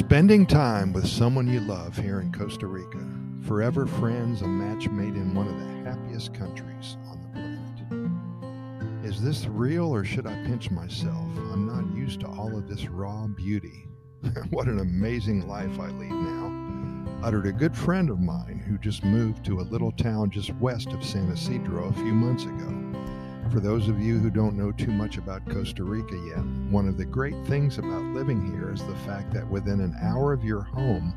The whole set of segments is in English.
Spending time with someone you love here in Costa Rica. Forever friends, a match made in one of the happiest countries on the planet. Is this real or should I pinch myself? I'm not used to all of this raw beauty. what an amazing life I lead now. Uttered a good friend of mine who just moved to a little town just west of San Isidro a few months ago. For those of you who don't know too much about Costa Rica yet, one of the great things about living here is the fact that within an hour of your home,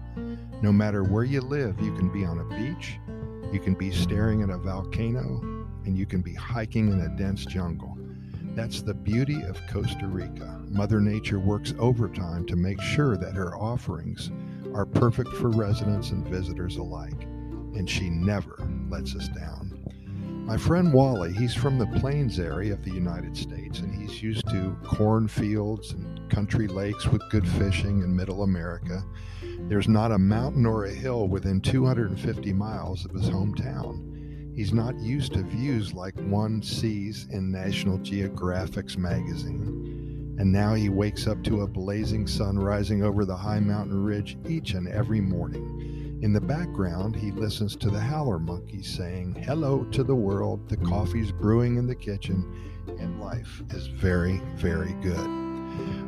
no matter where you live, you can be on a beach, you can be staring at a volcano, and you can be hiking in a dense jungle. That's the beauty of Costa Rica. Mother Nature works overtime to make sure that her offerings are perfect for residents and visitors alike, and she never lets us down. My friend Wally, he's from the plains area of the United States, and he's used to cornfields and country lakes with good fishing in middle America. There's not a mountain or a hill within 250 miles of his hometown. He's not used to views like one sees in National Geographic's magazine. And now he wakes up to a blazing sun rising over the high mountain ridge each and every morning. In the background, he listens to the howler monkeys saying, Hello to the world, the coffee's brewing in the kitchen, and life is very, very good.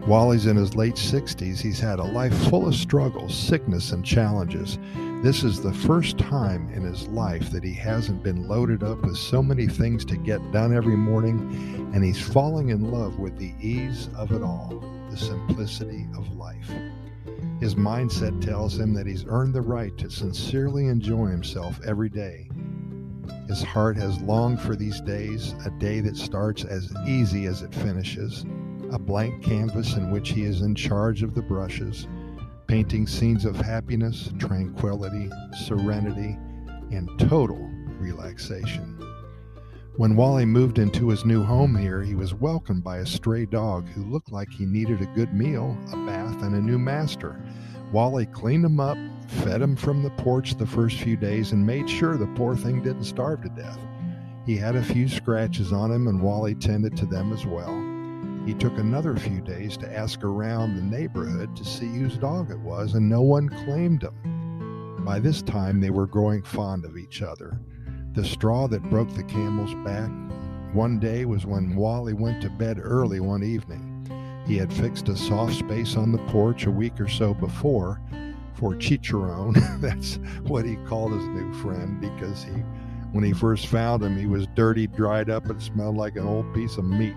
While he's in his late 60s, he's had a life full of struggles, sickness, and challenges. This is the first time in his life that he hasn't been loaded up with so many things to get done every morning, and he's falling in love with the ease of it all, the simplicity of life. His mindset tells him that he's earned the right to sincerely enjoy himself every day. His heart has longed for these days, a day that starts as easy as it finishes, a blank canvas in which he is in charge of the brushes, painting scenes of happiness, tranquility, serenity, and total relaxation. When Wally moved into his new home here, he was welcomed by a stray dog who looked like he needed a good meal, a bath, and a new master. Wally cleaned him up, fed him from the porch the first few days, and made sure the poor thing didn't starve to death. He had a few scratches on him, and Wally tended to them as well. He took another few days to ask around the neighborhood to see whose dog it was, and no one claimed him. By this time, they were growing fond of each other. The straw that broke the camel's back one day was when Wally went to bed early one evening. He had fixed a soft space on the porch a week or so before for Chicharron. That's what he called his new friend because he, when he first found him, he was dirty, dried up, and smelled like an old piece of meat.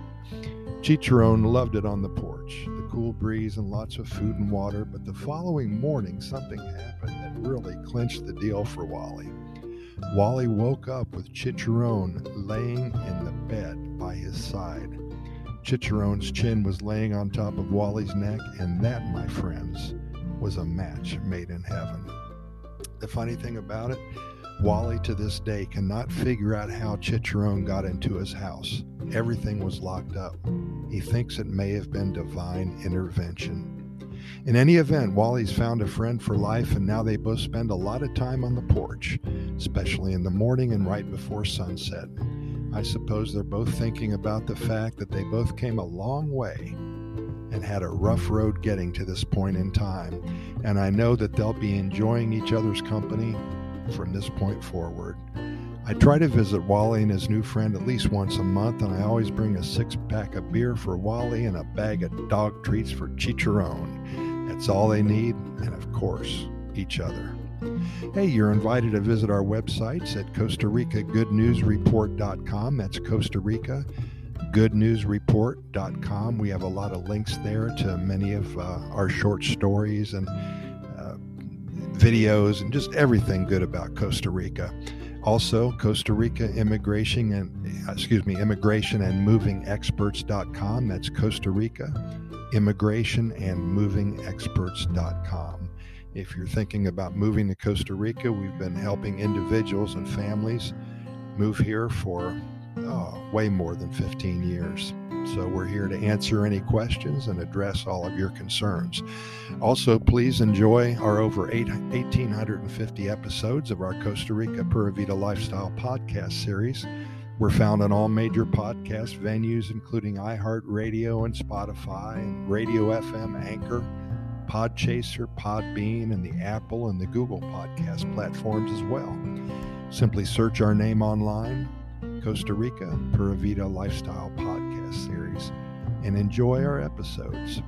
Chicharron loved it on the porch, the cool breeze and lots of food and water. But the following morning, something happened that really clinched the deal for Wally. Wally woke up with Chicharron laying in the bed by his side. Chicharron's chin was laying on top of Wally's neck, and that, my friends, was a match made in heaven. The funny thing about it, Wally to this day cannot figure out how Chicharron got into his house. Everything was locked up. He thinks it may have been divine intervention. In any event, Wally's found a friend for life, and now they both spend a lot of time on the porch, especially in the morning and right before sunset. I suppose they're both thinking about the fact that they both came a long way and had a rough road getting to this point in time, and I know that they'll be enjoying each other's company from this point forward. I try to visit Wally and his new friend at least once a month, and I always bring a six pack of beer for Wally and a bag of dog treats for Chicharron. That's all they need, and of course, each other. Hey, you're invited to visit our websites at Costa Rica Good News Report.com. That's Costa Rica goodnewsreport.com. We have a lot of links there to many of uh, our short stories and uh, videos and just everything good about Costa Rica. Also, Costa Rica Immigration and excuse me, Immigration and Moving Experts.com. That's Costa Rica Immigration and Moving Experts.com. If you're thinking about moving to Costa Rica, we've been helping individuals and families move here for oh, way more than 15 years. So we're here to answer any questions and address all of your concerns. Also, please enjoy our over 8, 1,850 episodes of our Costa Rica Pura Vida Lifestyle podcast series. We're found on all major podcast venues, including iHeartRadio and Spotify and Radio FM Anchor. Podchaser, Podbean, and the Apple and the Google podcast platforms as well. Simply search our name online, Costa Rica Pura Vida Lifestyle Podcast Series, and enjoy our episodes.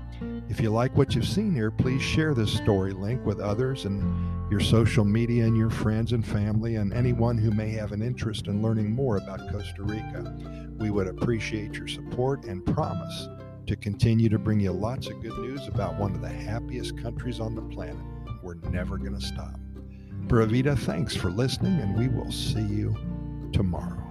If you like what you've seen here, please share this story link with others and your social media and your friends and family and anyone who may have an interest in learning more about Costa Rica. We would appreciate your support and promise to continue to bring you lots of good news about one of the happiest countries on the planet. We're never going to stop. Pura Vida, thanks for listening, and we will see you tomorrow.